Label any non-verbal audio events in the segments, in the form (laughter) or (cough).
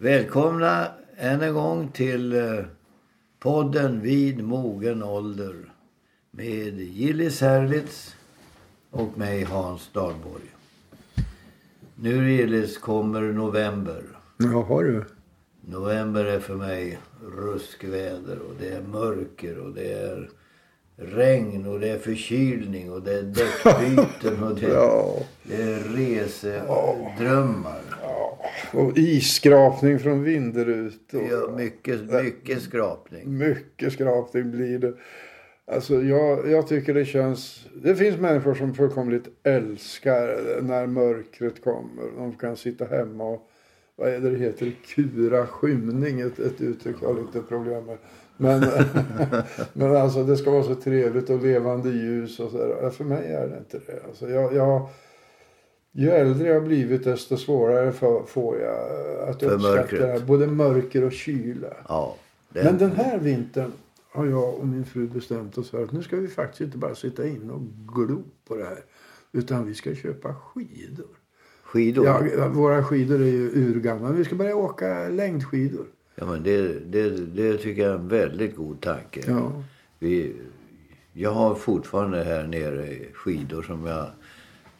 Välkomna än en gång till eh, podden Vid mogen ålder med Gillis Herlitz och mig Hans Dahlborg. Nu Gillis kommer november. Jaha du. November är för mig ruskväder och det är mörker och det är regn och det är förkylning och det är däckbyten och det, (laughs) Ja. det är resedrömmar. Och isskrapning från vinderut. Och Ja, mycket, mycket skrapning. Mycket skrapning blir det. Alltså jag, jag tycker det känns... Det finns människor som fullkomligt älskar när mörkret kommer. De kan sitta hemma och... Vad är det det heter? Kura skymning. Ett, ett uttryck jag har lite problem med. Men, (laughs) men alltså det ska vara så trevligt och levande ljus och så där. För mig är det inte det. Alltså jag, jag, ju äldre jag blivit desto svårare för, får jag att För uppskatta mörkret. Både mörker och kyla. Ja. Det, Men den här vintern har jag och min fru bestämt oss för att nu ska vi faktiskt inte bara sitta inne och glo på det här. Utan vi ska köpa skidor. skidor. Ja. Ja, våra skidor är ju urgamla. Vi ska börja åka längdskidor. men det, det, det tycker jag är en väldigt god tanke. Ja. Vi, jag har fortfarande här nere skidor som jag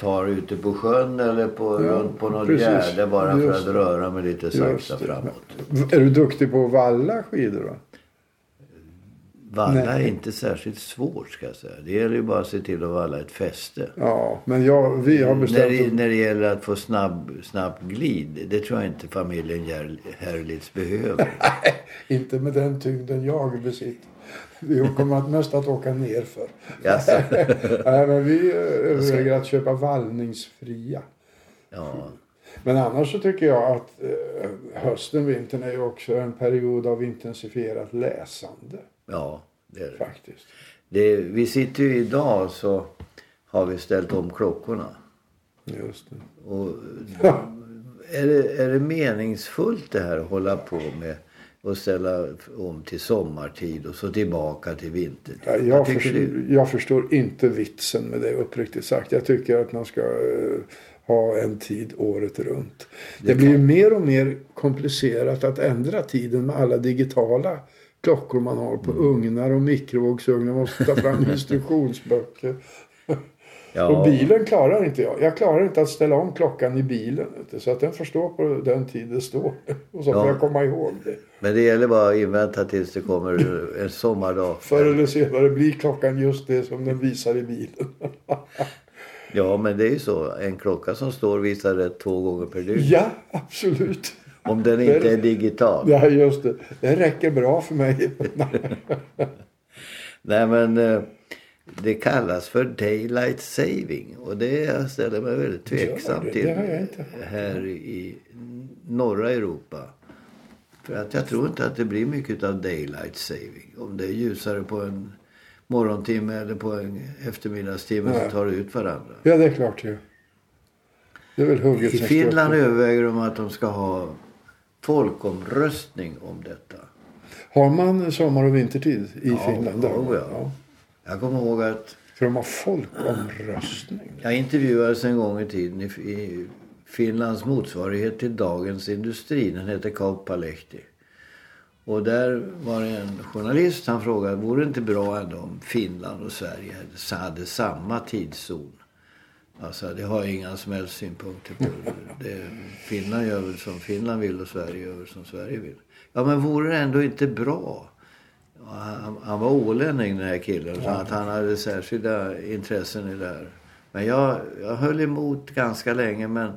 tar ute på sjön eller på, Ja, runt på något precis. gärde bara för Just att det. röra mig lite sakta det. framåt. Är du duktig på att valla skidor då? Valla är Nej. inte särskilt svårt ska jag säga. Det gäller ju bara att se till att valla ett fäste. Ja, men jag, vi har När bestämt det, oss. när det gäller att få snabb, snabb glid, det tror jag inte familjen Herlitz behöver. Inte med den tyngden jag besitter. Vi kommer att mest att åka nerför. Jaså? (laughs) Nej, men vi eh, överväger att köpa vallningsfria. Ja, Men annars så tycker jag att eh, hösten, vintern är ju också en period av intensifierat läsande. ja det är det. Faktiskt. det. Vi sitter ju idag så har vi ställt om klockorna. Just det. Och är, det, är det meningsfullt det här att hålla på med att ställa om till sommartid och så tillbaka till vintertid? Ja, Jag, förstår, du? jag förstår inte vitsen med det uppriktigt sagt. Jag tycker att man ska eh, ha en tid året runt. Det, blir ju mer och mer komplicerat att ändra tiden med alla digitala klockor man har Mm. på ugnar och mikrovågsugnar. Man måste ta fram (laughs) instruktionsböcker. Ja, Och bilen klarar inte jag. Jag klarar inte att ställa om klockan i bilen. Så att den får stå på den tid det står. (laughs) Och så får Ja. jag komma ihåg det. men det gäller bara att invänta tills det kommer en sommardag. Förr eller senare blir klockan just det som den visar i bilen. (laughs) Ja, men det är ju så. En klocka som står visar rätt två gånger per dygn. ja, absolut. Om den inte är digital. Ja, just det. Det räcker bra för mig. (laughs) Nej, men eh, det kallas för daylight saving. Och det ställer mig väldigt tveksam det? till här i norra Europa. För att jag tror inte att det blir mycket av daylight saving. Om det är ljusare på en morgontimme eller på en eftermiddagstimme Nej. så tar det ut varandra. Ja, det är klart ju. Det är väl hugget I Finland överväger de att de ska ha folkomröstning om detta. Har man sommar och vintertid i Ja, Finland? Där? ja, ja. Jag kommer ihåg att Ska de ha folkomröstning? jag intervjuades en gång i tiden i, i Finlands motsvarighet till Dagens Industri. Den heter Kauppalehti. Och där var det en journalist. Han frågade, vore det inte bra ändå om Finland och Sverige hade- hade samma tidszon? Alltså det har jag inga som helst synpunkter på. Det, Finland gör väl som Finland vill och Sverige gör väl som Sverige vill. Ja men vore det ändå inte bra? Ja, Han, han var ålänning den här killen. Så att han hade särskilda intressen i det här. Men jag, jag höll emot ganska länge. Men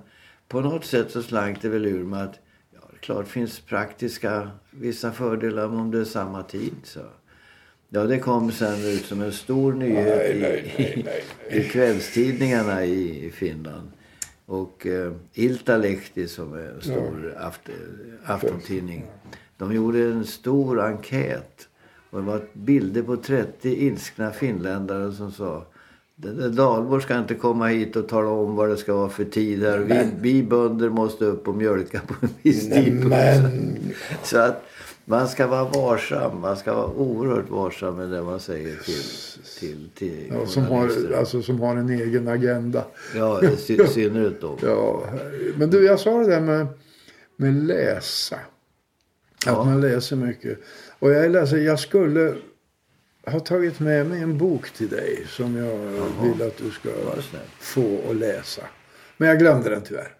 på något sätt så slank det väl ur mig att ja, klart finns praktiska vissa fördelar om det är samma tid. Så. Ja, det kom sen ut som en stor nyhet i, nej, nej, nej, i kvällstidningarna i, i Finland. Och eh, Iltalehti som är en stor aft, aftontidning. De gjorde en stor enkät. Och det var bilder på 30 ilskna finländare som sa "Det där Dahlborg ska inte komma hit och tala om vad det ska vara för tid här. Vi, vi bönder måste upp och mjölka på en viss. Men (laughs) Så att man ska vara varsam. Man ska vara oerhört varsam med det man säger till, till, till ja, som, har, alltså, som har en egen agenda. Ja, i (laughs) sy- synnerhet då. Ja, men du, jag sa det där med, med läsa. Att Ja. man läser mycket. Och jag läser, jag skulle ha tagit med mig en bok till dig som jag vill att du ska få att läsa. Men jag glömde den tyvärr.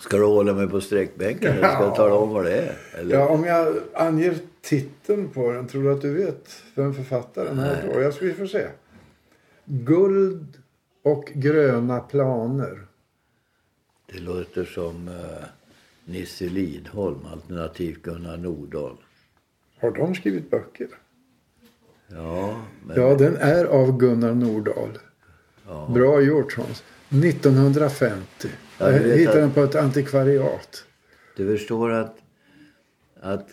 Ska du hålla mig på sträckbänken eller ska Ja. du tala om vad det är? Eller? Ja, om jag anger titeln på den, tror du att du vet vem författaren är då? Jag ska vi få se. Guld och gröna planer. Det låter som uh, Nisse Lidholm, alternativt Gunnar Nordahl. Har de skrivit böcker? Ja, men... Ja, den är av Gunnar Nordahl. Ja. Bra gjort Hans. 1950. Ja, jag hittade att- den på ett antikvariat. Du förstår att, att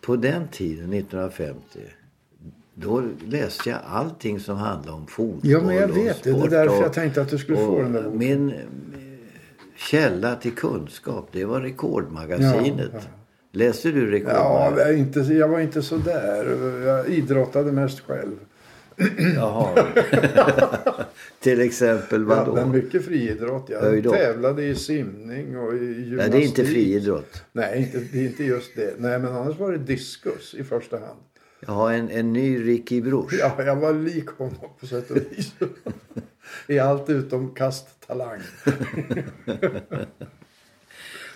på den tiden, 1950, då läste jag allting som handlade om fotboll Ja, men jag och vet det. Det är därför och- jag tänkte att du skulle och få den där boken. Min källa till kunskap, det var Rekordmagasinet. Ja, ja. Läste du Ja, Rekordmagasinet? jag, är inte, jag var inte så där. Jag idrottade mest själv. Jaha. (laughs) till exempel Jag vadå? hade mycket friidrott. Jag Höjdhopp. tävlade i simning och i gymnastik. Nej, det är inte friidrott. Nej, inte, det är inte just det. Nej, men annars var det diskus i första hand. Jag har en, en ny Ricky Bruch. Ja, jag var lik honom på sätt och vis. (laughs) I allt utom kasttalang. (laughs)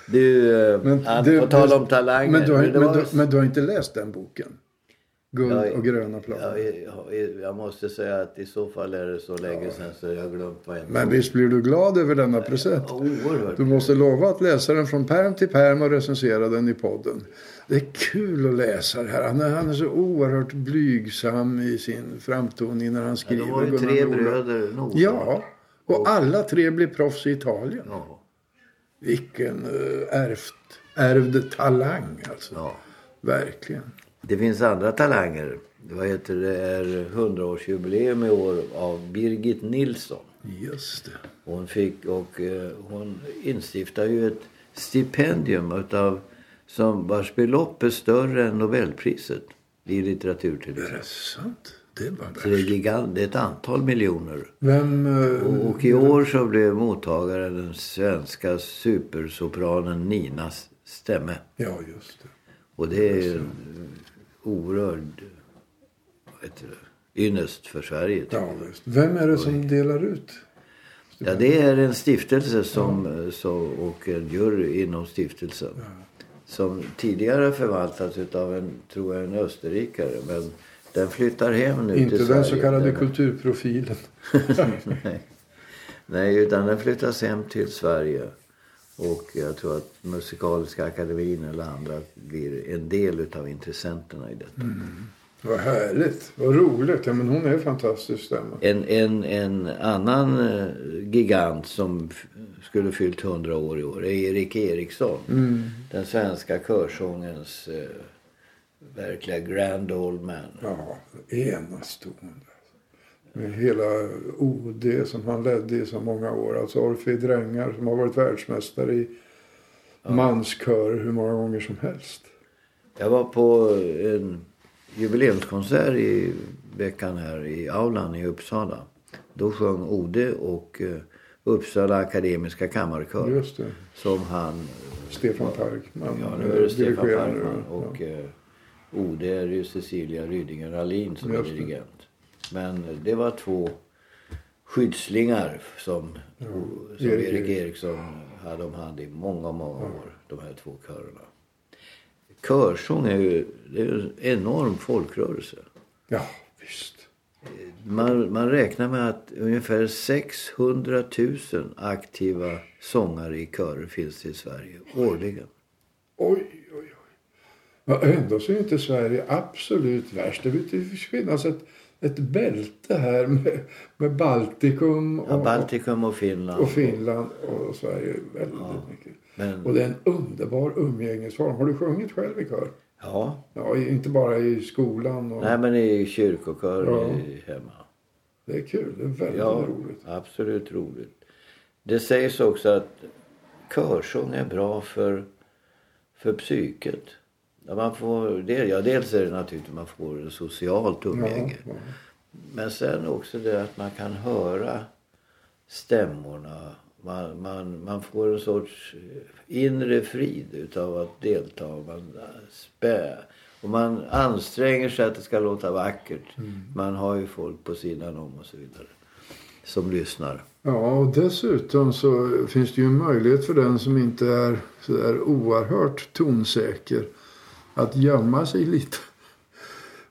Du, Men du- tala du- om talanger. Men du, har, men, var- du, men du har inte läst den boken? Guld Ja, och gröna planer. Ja, jag, jag måste säga att i så fall är det så länge sedan så jag glömt vad en Men visst blir du glad över denna present? Oerhört. Du måste lova att läsa den från pärm till pärm och recensera den i podden. Det är kul att läsa det här. Han är, han är så oerhört blygsam i sin framtoning när han Ja, skriver. de var ju tre bröder Nordahl. Ja, och alla tre blir proffs i Italien. Ja. Vilken uh, ärvt, ärvd talang alltså. ja. Verkligen. Det finns andra talanger. Vad heter det? är 100-årsjubileum i år av Birgit Nilsson. Just det. Hon fick och eh, hon instiftade ju ett stipendium utav som vars belopp är större än Nobelpriset i litteratur till Är det sant? Det var Så det är, värst. gigant, det är ett antal miljoner. Vem... eh, Och, och i år så blev mottagaren den svenska supersopranen Nina Stämme. Ja, just det. Och det är en oerhörd ynnest för Sverige. Ja. Vem är det som delar ut? Ja, det är en stiftelse som, så, och en jury inom stiftelsen. Som tidigare förvaltats av en, tror jag, en österrikare. Men den flyttar hem nu Inte till den Sverige. så kallade Den- kulturprofilen. (laughs) Nej. Nej, utan den flyttas hem till Sverige. Och jag tror att Musikaliska akademin eller andra blir en del utav intressenterna i detta. Vad härligt. Vad roligt. Ja, men hon är fantastisk stämma. En, en, en annan eh, gigant som skulle fyllt 100 år i år är Erik Eriksson. Den svenska körsångens eh, verkliga grand old man. Ja, enastående. Med hela OD som han ledde i så många år. Alltså Orfej Drängar som har varit världsmästare i manskör hur många gånger som helst. Jag var på en jubileumskonsert i veckan här i aulan i Uppsala. Då sjöng Ode och eh, Uppsala Akademiska Kammarkör. Just det. Som han... Stefan Parkman. Ja, nu är det Stefan. Parkman. Och eh, Ode är ju Cecilia Rydinger Alin som är det. dirigent. Men det var två skyddslingar som, som Erik Erik Eriksson. Hade om hand i många, många år. De här två körerna. Körsång är ju det är en enorm folkrörelse. Ja, visst. Man, man räknar med att ungefär 600 000 aktiva sångare i körer finns i Sverige årligen. Oj, oj, oj. Ja, ändå så är inte Sverige absolut värst. Det finns ett, ett bälte här med, med Baltikum och, Ja, Baltikum och Finland. och Finland och Sverige. Väldigt mycket. Men, Och det är en underbar umgängesform. Har du sjungit själv i kör? ja, Ja, inte bara i skolan. Och... nej men i kyrkokör Ja. i, hemma. Det är kul. Det är väldigt Ja, roligt. absolut roligt. Det sägs också att körsång är bra för, för psyket. Ja, man får, det, ja, dels är det naturligtvis att man får socialt umgänge. Ja, Men sen också det att man kan höra stämmorna, man, man, man får en sorts inre frid utav att delta. Man, spä, och man anstränger sig att det ska låta vackert. Mm. Man har ju folk på sidan om och så vidare. Som lyssnar. Ja, och dessutom så finns det ju en möjlighet för den som inte är så där oerhört tonsäker att gömma sig lite.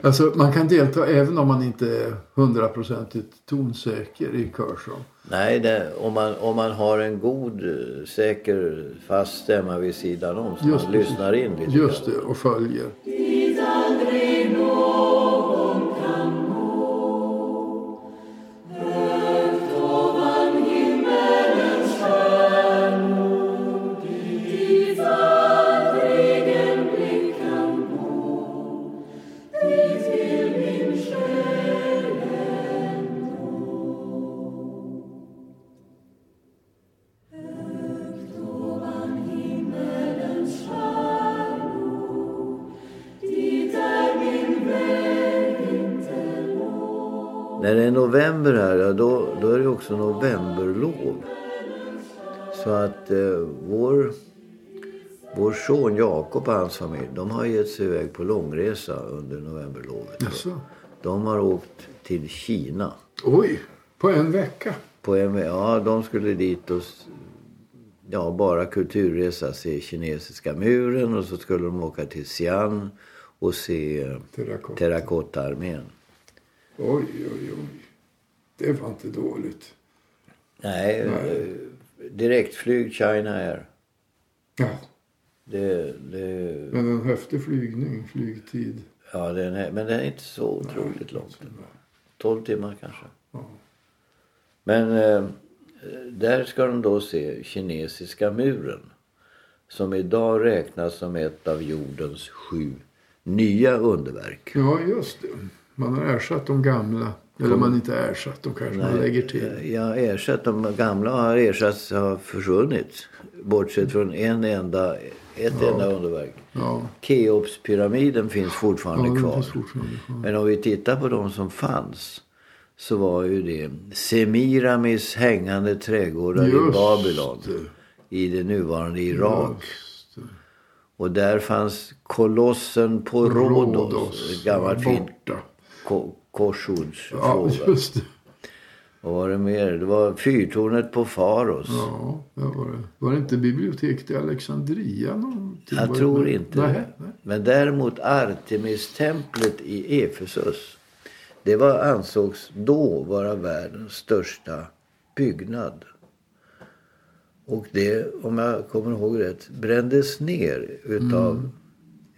Alltså man kan delta även om man inte är hundraprocentigt tonsäker i körsång. Nej, det, om, man, om man har en god, säker, fast stämma vid sidan om så Just man lyssnar in lite. Just det, och följer. När det är november här, då, då är det också novemberlov. Så att eh, vår, vår son Jakob och hans familj, de har gett sig iväg på långresa under novemberlovet. Jaså? De har åkt till Kina. Oj, på en vecka? På en, ja, de skulle dit och ja, bara kulturresa, se kinesiska muren och så skulle de åka till Xi'an och se terrakottaarmén. Oj, oj, oj. Det var inte dåligt. Nej, Nej. direktflyg China Air. Ja. Det, det... Men en häftig flygning, flygtid. Ja, den är, men den är inte så otroligt långt. 12 timmar kanske. Ja. Men eh, där ska de då se kinesiska muren. Som idag räknas som ett av jordens sju nya underverk. Ja, just det. Man har ersatt de gamla. Eller man inte ersatt dem kanske Nej, man lägger till. Ja, ersatt. De gamla har ersatts, har försvunnit. Bortsett från en enda, ett ja. enda underverk. Ja. Keopspyramiden finns fortfarande ja, kvar. Fortfarande kvar. Men om vi tittar på de som fanns. Så var ju det Semiramis hängande trädgårdar Just i Babylon. Det. I det nuvarande Irak. Och där fanns kolossen på Rhodos. Rhodos ett gammalt fint korsordsfråga. Ja, just det. Vad var det mer? Det var fyrtornet på Faros. Ja, det var det. Var det inte biblioteket i Alexandria? Någonting? Jag tror inte nej. Men däremot Artemistemplet i Efesus. Det var, ansågs då vara världens största byggnad. Och det, om jag kommer ihåg rätt, brändes ner utav mm.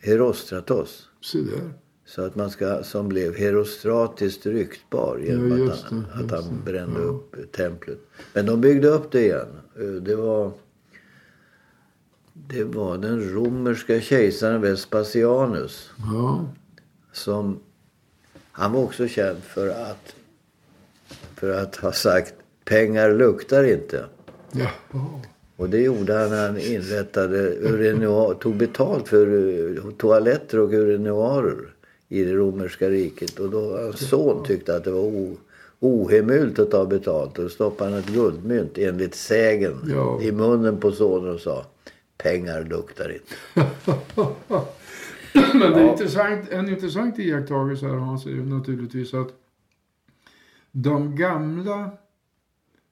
Herostratos. Se där. Så att man ska, som blev herostratiskt ryktbar genom ja, att, han, att han brände ja. upp templet. Men de byggde upp det igen. Eh, det var, det var den romerska kejsaren Vespasianus. Ja. Som, han var också känd för att, för att ha sagt pengar luktar inte. Ja. Och det gjorde han när han inrättade urinoar, tog betalt för eh, toaletter och urinoarer i det romerska riket. Och då hans son tyckte att det var ohemult att ta betalt. Och stoppade han ett guldmynt enligt sägen ja. i munnen på sonen och sa pengar luktar inte. (laughs) Men det är ja. intressant, en intressant iakttagelse här Hans är ju naturligtvis att de gamla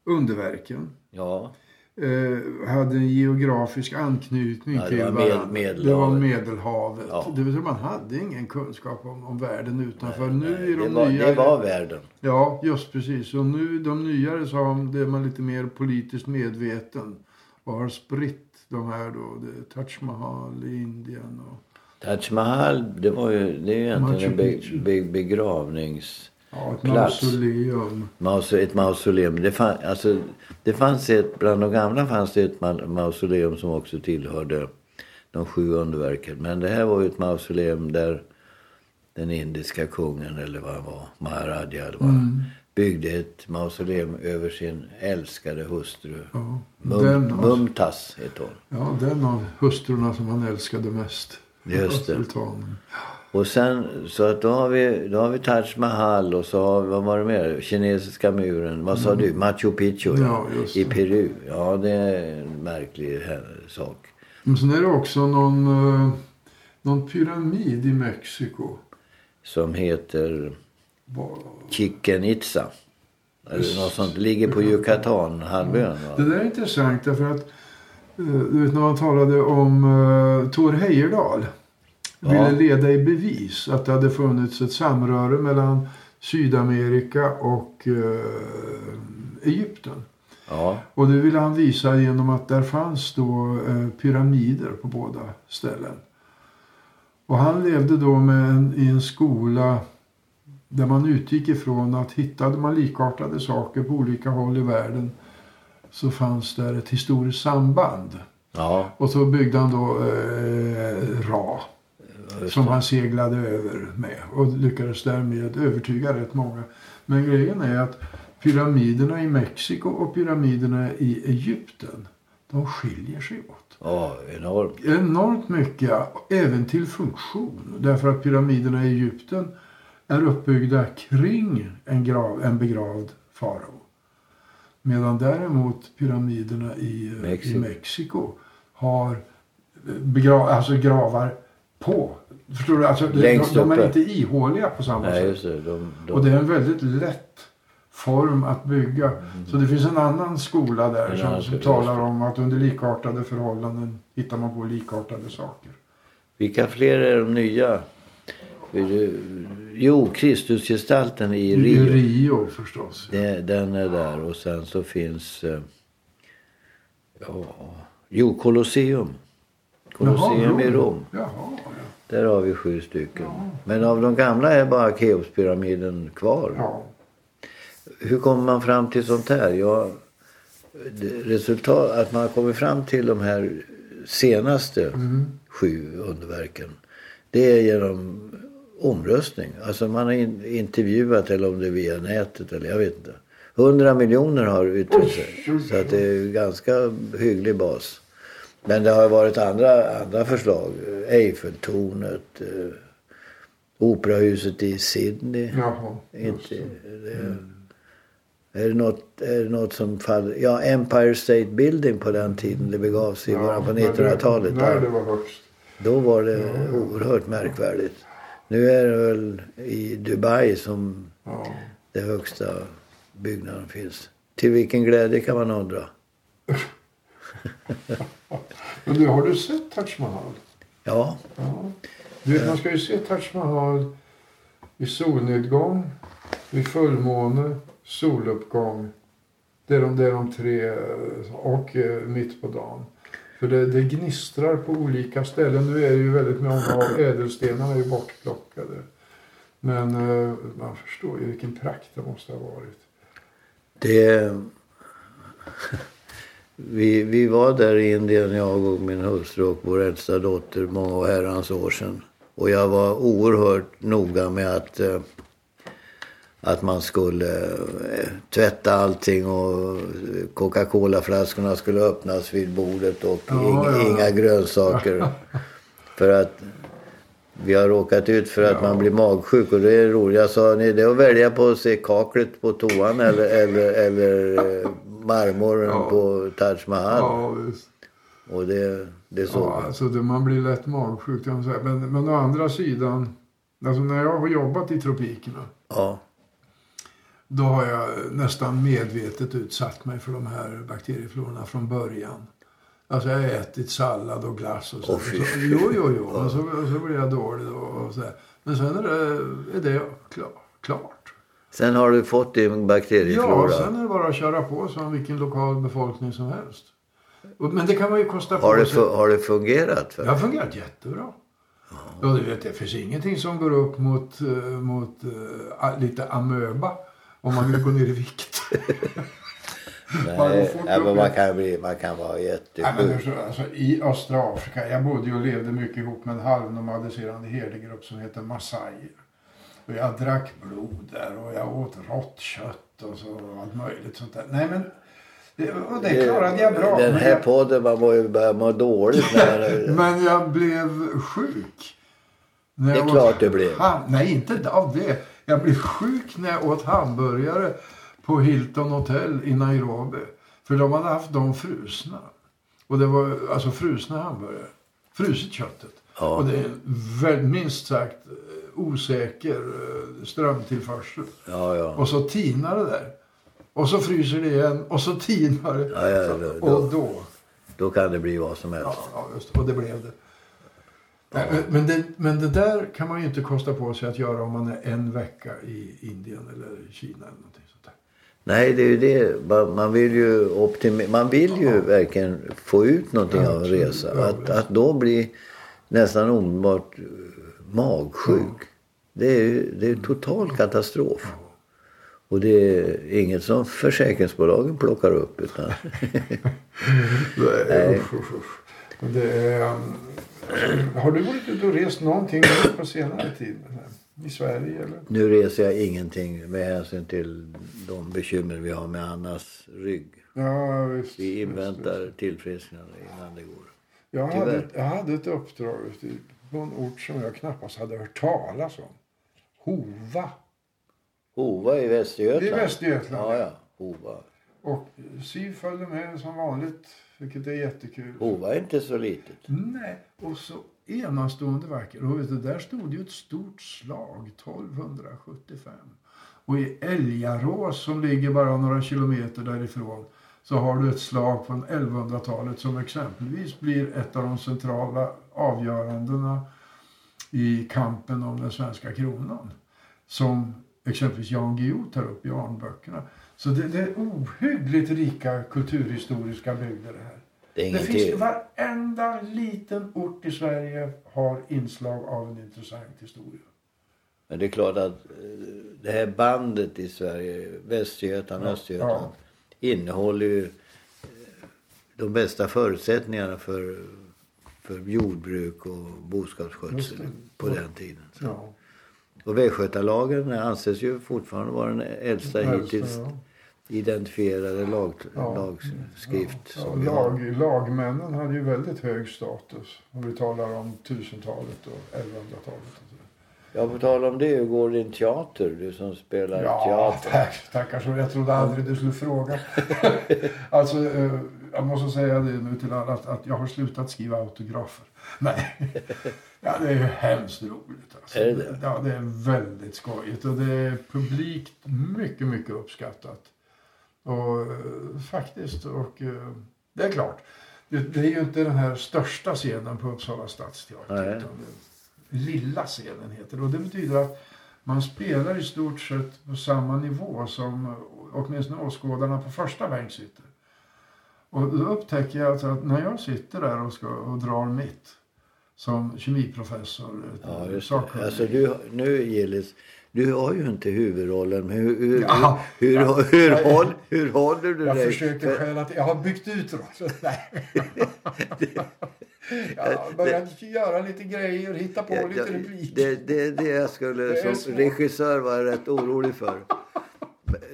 underverken ja eh, hade en geografisk anknytning ja, till varandra. Med, det var Medelhavet. Ja. Det vill säga man hade ingen kunskap om, om världen utanför. Nej, nu nej, är de det, var, nya, det var världen. Ja, just precis. Och nu de nyare så är man lite mer politiskt medveten och har spritt de här då. Det, Taj Mahal i Indien och Taj Mahal, det var ju, det är ju egentligen en be, be, begravnings Ja, ett plats. mausoleum. Maus ett mausoleum. Det, fann, alltså, det fanns ett, bland de gamla fanns det ett mausoleum som också tillhörde de sju underverken. Men det här var ju ett mausoleum där den indiska kungen, eller vad han var, Maharadja, var, mm. byggde ett mausoleum över sin älskade hustru. Ja, Mum, hette hon. Ja, den av hustrurna som han älskade mest. Just det. Och sen så att då har vi, då har vi Taj Mahal och så har vi, vad var det mer? Kinesiska muren. Vad sa du? Machu Picchu Mm. Ja, i. Peru. Ja det är en märklig eh, sak. Men sen är det också någon, eh, någon pyramid i Mexiko. Som heter Chichen Itza. Eller något sånt. Ligger på Yucatan-halvön. Det där är intressant därför att eh, du vet när man talade om uh, Tor Heyerdahl. Ville leda i bevis att det hade funnits ett samröre mellan Sydamerika och eh, Egypten. Ja. Och det ville han visa genom att där fanns då eh, pyramider på båda ställen. Och han levde då en, i en skola där man utgick ifrån att hittade man likartade saker på olika håll i världen så fanns där ett historiskt samband. Ja. Och så byggde han då eh, Ra som han seglade över med och lyckades därmed övertyga rätt många. Men grejen är att pyramiderna i Mexiko och pyramiderna i Egypten de skiljer sig åt. Ja, enormt. Enormt mycket, även till funktion. Därför att pyramiderna i Egypten är uppbyggda kring en, grav, en begravd farao. Medan däremot pyramiderna i eh, Mexiko. i Mexiko har begra, alltså gravar på. Förstår du? Alltså, de, Längst de är inte ihåliga på samma Nej, sätt. just det. De, de, Och det är en väldigt lätt form att bygga. Så det finns en annan skola där En som, som talar om att under likartade förhållanden hittar man på likartade saker. Vilka fler är de nya? Jo, Kristusgestalten i Rio. I Rio förstås. Det, den är där och sen så finns... eh, Ja, jo, Colosseum. Colosseum i Rom. Jaha, ja. Där har vi sju stycken. Men av de gamla är bara Keopspyramiden kvar. ja. Hur kommer man fram till sånt här? Ja, resultat, att man har kommit fram till de här senaste Mm. sju underverken. Det är genom omröstning. Alltså man har in, intervjuat eller om det är via nätet eller jag vet inte. 100 miljoner har yttrat sig. Så att det är ganska hygglig bas. Men det har varit andra, andra förslag. Eiffeltornet, eh, Operahuset i Sydney. Jaha. Inte, det. det, är, det något, är det något som faller? Ja, Empire State Building på den tiden det begav sig i början på när det- 1900-talet. När det var högst. Då var det oerhört märkvärdigt. Nu är det väl i Dubai som Ja. det högsta byggnaden finns. Till vilken glädje kan man undra. (laughs) (laughs) Men du, har du sett Taj Mahal? Ja, Ja. Du vet, man ska ju se Taj Mahal vid solnedgång, vid fullmåne, soluppgång. Det är de, det är de tre och eh, mitt på dagen. För det, det gnistrar på olika ställen. Nu är det ju väldigt många av ädelstenarna är ju bortplockade. Men eh, man förstår ju vilken prakt det måste ha varit. det... Vi, vi var där i Indien, jag och min hustru och vår äldsta dotter, många herrans år sedan. Och jag var oerhört noga med att, eh, att man skulle eh, tvätta allting och Coca-Cola-flaskorna skulle öppnas vid bordet och Ja, inga, ja. inga grönsaker. (laughs) För att vi har råkat ut för att Ja. man blir magsjuk och det är roligt. Jag sa, ni det att välja på att se kaklet på toan eller, eller, eller eh, marmoren Ja. på Taj Mahal. Ja. Och det, det såg Ja, man. alltså det, man blir lätt magsjuk. Men, men å andra sidan, alltså när jag har jobbat i tropikerna. Ja. Då har jag nästan medvetet utsatt mig för de här bakterieflororna från början. Alltså jag har ätit sallad och glass och så. Fy. så jo, jo, jo. Och så, och så blir jag dålig och, och så där. Men sen är det, är det klar, klart. Sen har du fått din bakterieflora. Ja, sen är det bara att köra på som vilken lokal befolkning som helst. Men det kan man ju kosta på har, det, sig. har det fungerat? För? Det har fungerat jättebra. Ja, du vet, det finns ingenting som går upp mot, eh, mot eh, lite amöba om man vill gå ner i vikt. (laughs) Nej, upp men man kan, bli, man kan vara Nej, men jättesjuk. så, alltså, I östra Afrika, jag bodde och levde mycket ihop med en halvnomadiserande herdegrupp som heter Massajer. Och jag drack blod där och jag åt rått kött och så allt möjligt sånt där. Nej men, det, och det klarade jag bra. Den här jag- podden, man må ju börja må dåligt när. (laughs) Men jag blev sjuk. Det är klart åt det blev. ham- Nej, inte av det. Jag blev sjuk när jag åt hamburgare på Hilton Hotel i Nairobi. För de hade haft dem frusna. Och det var alltså frusna hamburgare. Fruset köttet. Ja. Och det är väl, minst sagt eh, osäker eh, strömtillförsel. Ja, ja. Och så tinar det där. Och så fryser det igen och så tinar det. Ja, ja, då- och då. Då kan det bli vad som helst. Ja, just. Och det blev det. Nej, men- det. Men det där kan man ju inte kosta på sig att göra om man är en vecka i Indien eller Kina eller någonting. Nej, det är ju det. Man- vill ju, optimi- man vill ju verkligen få ut någonting av en resa. Att, att då bli nästan omedelbart magsjuk. Det är ju det är total katastrof. Och det är inget som försäkringsbolagen plockar upp. Utan, (laughs) Nej. Usch, usch, Det är, um, (clears throat) har du varit ute och rest någonting på senare tid? I Sverige eller? nu reser jag ingenting med hänsyn till de bekymmer vi har med Annas rygg. Ja, visst. Vi inväntar tillfrisknande innan det går. Jag hade, Tyvärr. jag hade ett uppdrag i- på en ort som jag knappast hade hört talas om. Hova. Hova i Västergötland. Är Västergötland. Ja, ja. Hova. Och Siv följde med som vanligt, vilket är jättekul. Hova är inte så litet. Nej, och så enastående vacker. Och vet du, där stod ju ett stort slag 1275. Och i Älgarås som ligger bara några kilometer därifrån så har du ett slag från 1100-talet som exempelvis blir ett av de centrala avgörandena i kampen om den svenska kronan. Som exempelvis Jan Guillou tar upp i Arnböckerna. Så det, det är ohyggligt rika kulturhistoriska bygder det här. Det är Det ingenting. finns varenda liten ort i Sverige har inslag av en intressant historia. Men det är klart att eh, det här bandet i Sverige, Västergötland, Ja, Östergötland, innehåller ju eh, de bästa förutsättningarna för, för jordbruk och boskapsskötsel det. på den tiden. Så. Ja. Och Västgötalagen anses ju fortfarande vara den äldsta hittills ja. Identifierade lag, Ja. lagskrift. Ja, lag, lagmännen hade ju väldigt hög status. Om vi talar om 1000-talet och 1100-talet. och så. Ja, på tal om det, hur går din teater? Du som spelar Ja, teater. tack, tackar så. Jag trodde aldrig du skulle fråga. (laughs) alltså, eh, jag måste säga det nu till alla att, att jag har slutat skriva autografer. Nej, ja, det är ju hemskt roligt. Alltså. Är det det? Ja, det är väldigt skojigt och det är publikt mycket, mycket uppskattat. Och eh, faktiskt, och eh, det är klart. Det, det är ju inte den här största scenen på Uppsala stadsteater. Nej. Utan det, lilla scenen heter det. Och det betyder att man spelar i stort sett på samma nivå som eh, åtminstone åskådarna på första bänk sitter. Och då upptäcker jag alltså att när jag sitter där och, ska, och drar mitt som kemiprofessor, Ja, just sakkunnig. det. Alltså, du, nu Gillis, du har ju inte huvudrollen. Hur, hur, Ja. hur, hur, hur, håll, hur håller du Jag dig? försöker För- skälla till. Jag har byggt ut rollen. (laughs) Nej. (laughs) Jag har börjat göra lite grejer, hitta på Ja, lite ja, repliker. det, det, det jag skulle Det som regissör vara rätt orolig för.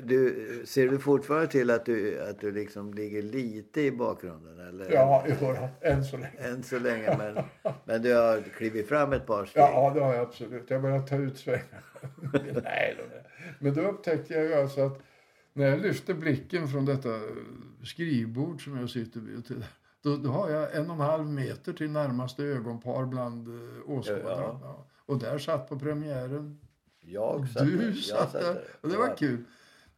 Du, ser du fortfarande till att du, att du liksom ligger lite i bakgrunden? Eller? Ja, jo, än så länge. Än så länge. Men, men du har klivit fram ett par steg. Ja, det har jag absolut. Jag börjar ta ut svängar. (laughs) Nej, då, nej. Men då upptäckte jag ju alltså att när jag lyfte blicken från detta skrivbord som jag sitter vid. Då, då har jag en och en halv meter till närmaste ögonpar bland eh, åskådarna. Ja. Och där satt på premiären Jag satt du Jag satt där. Och det var kul.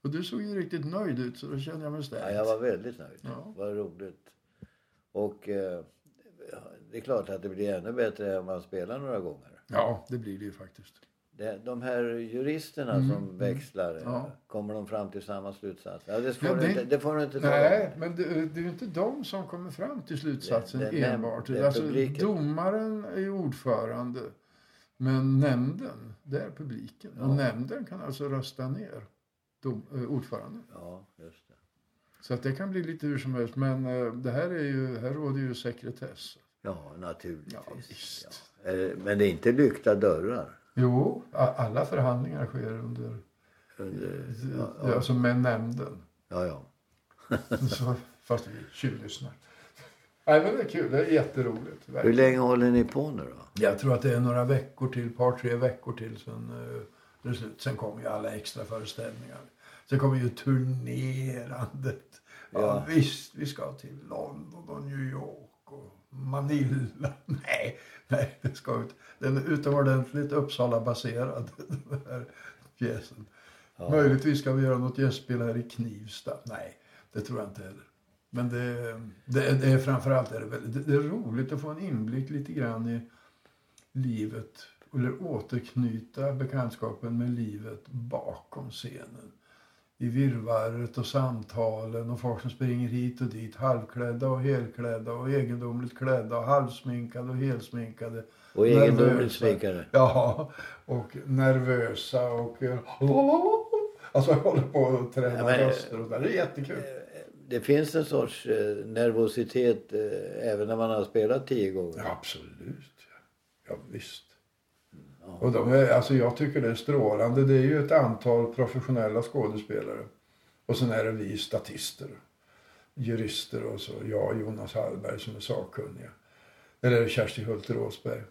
Och du såg ju riktigt nöjd ut så då kände jag mig stärkt. Ja, jag var väldigt nöjd. Ja. Vad roligt. Och eh, det är klart att det blir ännu bättre om man spelar några gånger. Ja, det blir det ju faktiskt. Det, de här juristerna som växlar, Mm, Ja. kommer de fram till samma slutsats? Ja, det, får Ja, det- inte, det får du inte tala Nej, men det, det är ju inte de som kommer fram till slutsatsen Det- det enbart. det alltså, publiken. domaren är ordförande. Men nämnden, det är publiken. Och Ja. nämnden kan alltså rösta ner dom, eh, ordföranden. Ja, just det. Så att det kan bli lite hur som helst. Men eh, det här, är ju, här råder ju sekretess. Ja, naturligtvis. Ja, visst. Ja. Eh, Men det är inte lyckta dörrar. Jo, alla förhandlingar sker under, Under, ja, ja, ja, alltså med nämnden. ja, ja. (laughs) Så, fast vi tjuvlyssnar. Nej, men det är kul. Det är jätteroligt. Hur verkligen. länge håller ni på nu då? Jag tror att det är några veckor till, par tre veckor till sen är slut. Sen kommer ju alla extra föreställningar. Sen kommer ju turnerandet. Ja. Ja. visst, vi ska till London och New York och Manila. (laughs) Nej, nej, det ska ut. Den är utomordentligt Uppsala-baserad, (laughs) den här pjäsen. Möjligtvis ska vi göra något gästspel här i Knivsta. Nej, det tror jag inte heller. Men det, det, det är framförallt är det, väldigt, det är roligt att få en inblick lite grann i livet eller återknyta bekantskapen med livet bakom scenen. I virrvarret och samtalen och folk som springer hit och dit halvklädda och helklädda och egendomligt klädda och halvsminkade och helsminkade. Och egendomligt sminkade. Ja, och nervösa och... eh, Alltså jag håller på att träna Ja, men- röster och där. Det är jättekul. Det finns en sorts eh, nervositet eh, även när man har spelat tio gånger. Ja, absolut. Ja, visst. Och de är, alltså jag tycker det är strålande. Det är ju ett antal professionella skådespelare. Och sen är det vi statister, jurister och så jag och Jonas Hallberg som är sakkunniga. Eller Kersti Hult Råsberg.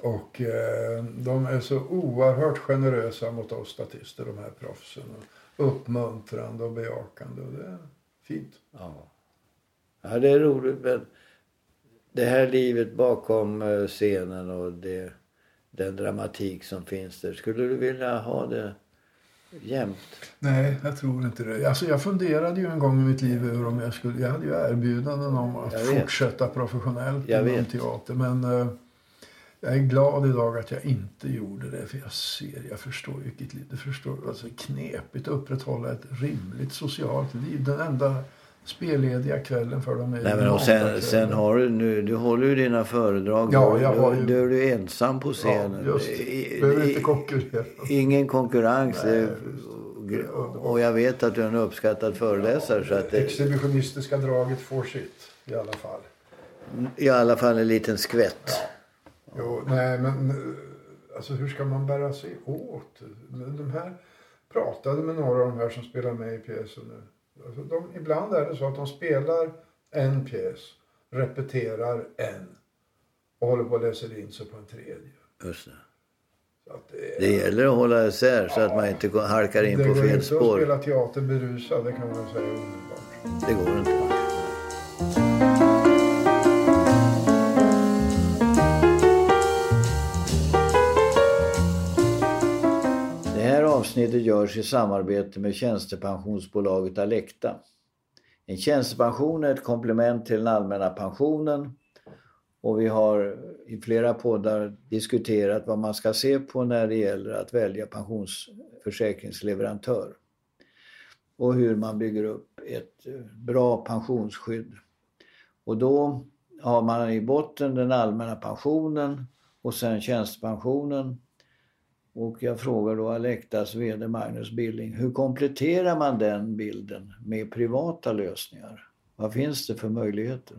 Och eh, de är så oerhört generösa mot oss statister, de här proffsen. Och uppmuntrande och bejakande. Och det är fint. Ja. ja, det är roligt men det här livet bakom eh, scenen och det, den dramatik som finns där. Skulle du vilja ha det jämt? Nej, jag tror inte det. Alltså jag funderade ju en gång i mitt liv över om jag skulle... Jag hade ju erbjudanden om att fortsätta professionellt Jag inom vet. teater. Men eh, jag är glad idag att jag inte gjorde det. För jag ser, jag förstår vilket liv. Det förstår alltså knepigt att upprätthålla ett rimligt socialt liv. Den enda spellediga kvällen för dem Nej, men och sen, sen har du nu, du håller ju dina föredrag. Ja, jag har ju- då, är du ensam på scenen. Ja, just det. Behöver inte konkurrera. Ingen konkurrens. Nej, och jag vet att du är en uppskattad föreläsare. Så att det, Exhibitionistiska draget får sitt i alla fall. I alla fall en liten skvätt. Jo, nej, men eh, alltså, hur ska man bära sig åt? De här pratade med några av de här som spelar med i pjäsen nu. Alltså, de, ibland är det så att de spelar en pjäs, repeterar en och håller på att läsa in sig på en tredje. Just det. Det, är- det gäller att hålla isär så att man inte går- halkar in det på går fel inte att spår. spela teater berusad, det kan man säga omedelbart. Det går inte. Görs i samarbete med tjänstepensionsbolaget Alecta. En tjänstepension är ett komplement till den allmänna pensionen och vi har i flera poddar diskuterat vad man ska se på när det gäller att välja pensionsförsäkringsleverantör och hur man bygger upp ett bra pensionsskydd. Och då har man i botten den allmänna pensionen och sen tjänstepensionen. Och jag frågar då Alectas VD Magnus Billing, hur kompletterar man den bilden med privata lösningar? Vad finns det för möjligheter?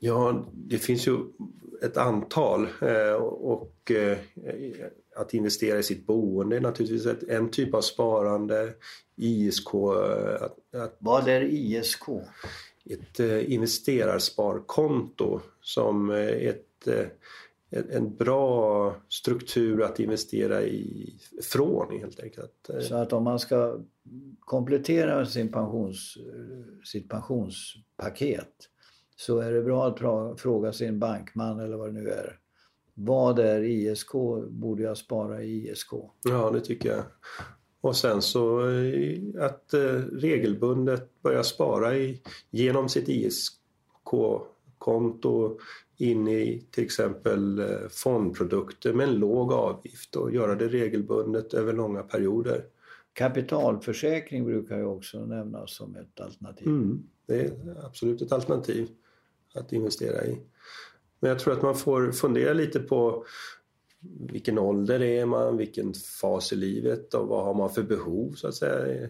Ja, det finns ju ett antal eh, och eh, att investera i sitt boende är naturligtvis en typ av sparande. ISK, eh, att, att Vad är ISK? ett investerarsparkonto som ett, en- bra struktur att investera i från helt enkelt. Så att om man ska komplettera sin pensions, sitt pensionspaket så är det bra att fråga sin bankman eller vad det nu är. Vad är ISK? Borde jag spara i ISK? Ja, det tycker jag. Och sen så eh, att eh, regelbundet börja spara i, genom sitt ISK-konto in i till exempel eh, fondprodukter med en låg avgift och göra det regelbundet över långa perioder. Kapitalförsäkring brukar ju också nämnas som ett alternativ. Mm, det är absolut ett alternativ att investera i. Men jag tror att man får fundera lite på vilken ålder är man, vilken fas i livet och vad har man för behov så att säga.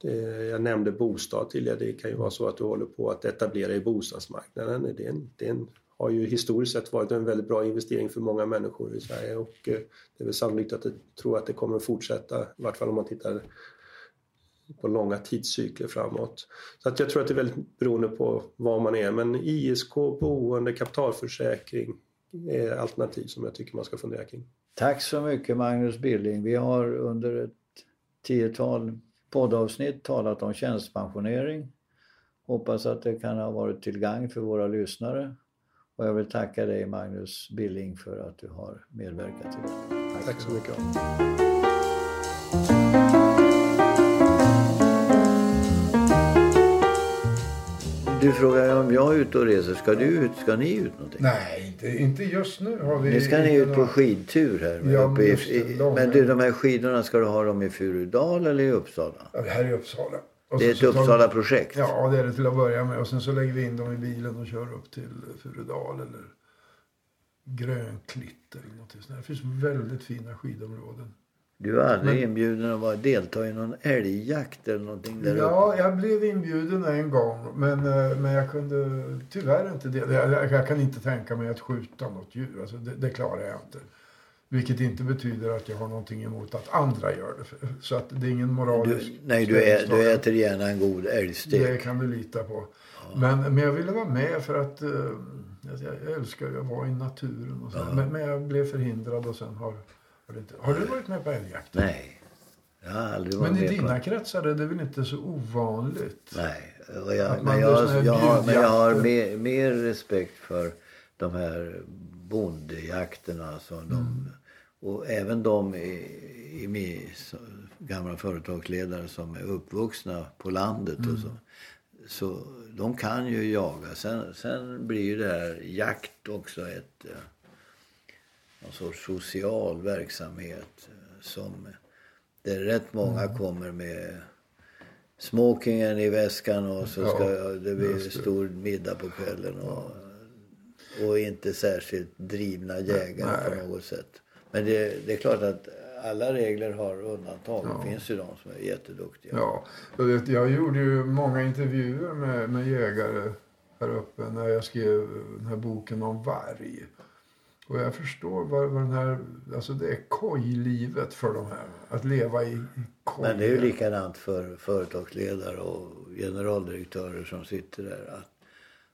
Det- Jag nämnde bostad till er. Det kan ju vara så att du håller på att etablera i bostadsmarknaden. Det, en, det en, har ju historiskt sett varit en väldigt bra investering för många människor i Sverige och eh, det är väl sannolikt att jag tror att det kommer att fortsätta, i vart fall om man tittar på långa tidscykler framåt. Så att jag tror att det är väldigt beroende på var man är. Men ISK, boende, kapitalförsäkring är alternativ som jag tycker man ska fundera kring. Tack så mycket Magnus Billing. Vi har under ett tiotal poddavsnitt talat om tjänstepensionering. Hoppas att det kan ha varit till gagn för våra lyssnare. Och jag vill tacka dig Magnus Billing för att du har medverkat till det. Tack, Tack så mycket. Du frågar om jag är ute och reser. Ska, du ut, ska ni ut någonting? Nej, inte, inte just nu. Har vi nu ska ni ut på skidtur här. Ja, uppe i, det, men du, de här skidorna, ska du ha dem i Furudal eller i Uppsala? Ja, här i Uppsala. Och det är ett Uppsala-projekt? Ja, det är det till att börja med. Och sen så lägger vi in dem i bilen och kör upp till Furudal eller Grönklitt eller något sånt. Det finns väldigt fina skidområden. Du var aldrig men, inbjuden att delta i någon älgjakt eller någonting där Ja, uppe. jag blev inbjuden en gång. Men, eh, men jag kunde tyvärr inte det. Jag, jag kan inte tänka mig att skjuta något djur. Alltså det, det, klarar jag inte. Vilket inte betyder att jag har någonting emot att andra gör det. Så att det är ingen moralisk... Du, nej, du, är, du äter gärna en god älgstek. Det kan du lita på. Ja. Men, men jag ville vara med för att uh, jag älskar att vara i naturen. Och så. Ja. Men, men jag blev förhindrad och sen har har du, inte, har du varit med på älgjakt? Nej. Jag har aldrig varit Men i dina på... kretsar är det väl inte så ovanligt? Nej. Och jag, men, jag, jag, har, men jag har mer, mer respekt för de här bondejakterna. Som mm. de, och även de i, i min, gamla företagsledare som är uppvuxna på landet mm. och så. Så de kan ju jaga. Sen, sen blir ju det här jakt också ett eh, någon sorts social verksamhet eh, som där rätt många mm. kommer med smokingen i väskan och så ska ja, det bli stor middag på kvällen och, och inte särskilt drivna jägare Nej. på något sätt. Men det, det, är klart att alla regler har undantag. Ja. Det finns ju de som är jätteduktiga. Ja, jag, vet, jag gjorde ju många intervjuer med, med jägare här uppe när jag skrev den här boken om varg. Och jag förstår vad, vad den här, alltså det är kojlivet för de här. Att leva i, i koj. Men det är ju likadant för företagsledare och generaldirektörer som sitter där. Att,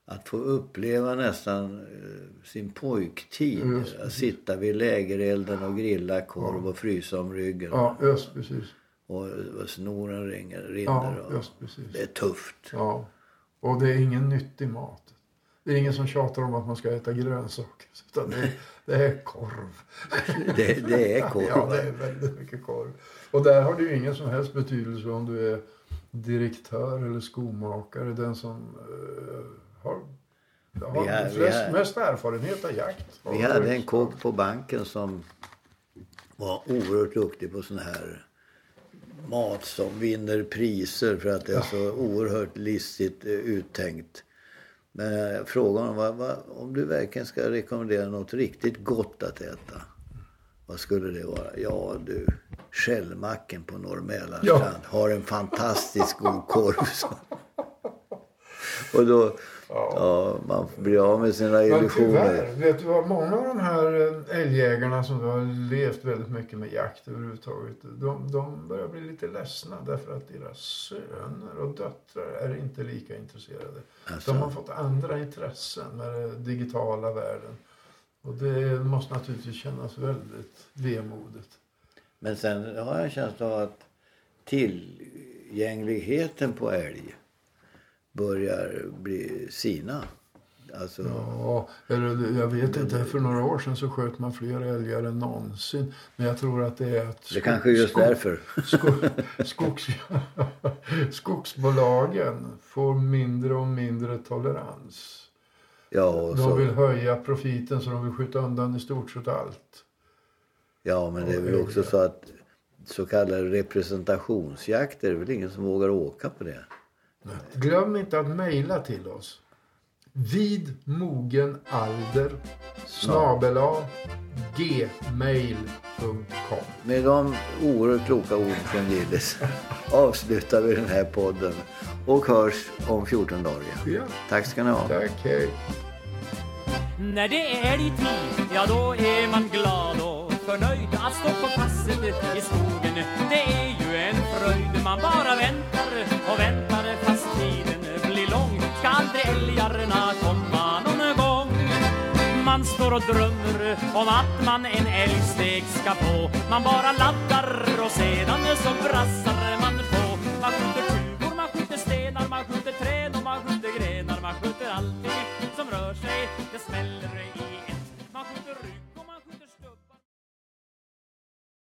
att få uppleva nästan uh, sin pojktid. Just, att sitta vid lägerelden och grilla korv ja. och frysa om ryggen. Ja, just precis. Och, och snoren ringer, rinner. Ja, just precis. Det är tufft. Ja. Och det är ingen nyttig mat. Det är ingen som tjatar om att man ska äta grönsaker. Utan det, är, det är korv. (laughs) Det, det, är korv? Ja, det är väldigt mycket korv. Och där har det ju ingen som helst betydelse om du är direktör eller skomakare. Den som uh, har, har har, flest, mest erfarenhet av jakt. Vi hade en kock på banken som var oerhört duktig på sån här mat som vinner priser för att det är så oerhört listigt eh, uttänkt. Men jag frågade honom, vad, vad, om du verkligen ska rekommendera något riktigt gott att äta. Vad skulle det vara? Ja du, Skällmacken på Norr Mälarstrand ja. har en fantastiskt god korv. Och då, ja. man blir av med sina illusioner. Tyvärr, vet du vad, många av de här eh, älgjägarna som har levt väldigt mycket med jakt överhuvudtaget. De, de börjar bli lite ledsna därför att deras söner och döttrar är inte lika intresserade. Alltså. De har fått andra intressen med den digitala världen. Och det måste naturligtvis kännas väldigt vemodigt. Men sen har jag en känsla av att tillgängligheten på älg börjar bli sina. Alltså... Ja, eller jag vet inte. För några år sedan så sköt man fler älgar än någonsin. Men jag tror att det är att... Skog, det kanske är just skog, därför. Skog, skogs, (laughs) skogsbolagen får mindre och mindre tolerans. Ja, och de så... vill höja profiten så de vill skjuta undan i stort sett allt. Ja, men det är väl också så att så kallade representationsjakter, det är väl ingen som vågar åka på det. Glöm inte att mejla till oss. Vid mogen alder snabela gmail.com Med de oerhört kloka orden från Gillis avslutar vi den här podden och hörs om 14 dagar Ja. Tack ska ni ha. Tack, hej. När det är älgtid, ja då är man glad och förnöjd att stå på passet i skogen Det är ju en fröjd man bara väntar och väntar aldrig komma någon gång. Man står och drömmer om att man en älgstek ska få. Man bara laddar och sedan så brassar man på. Man skjuter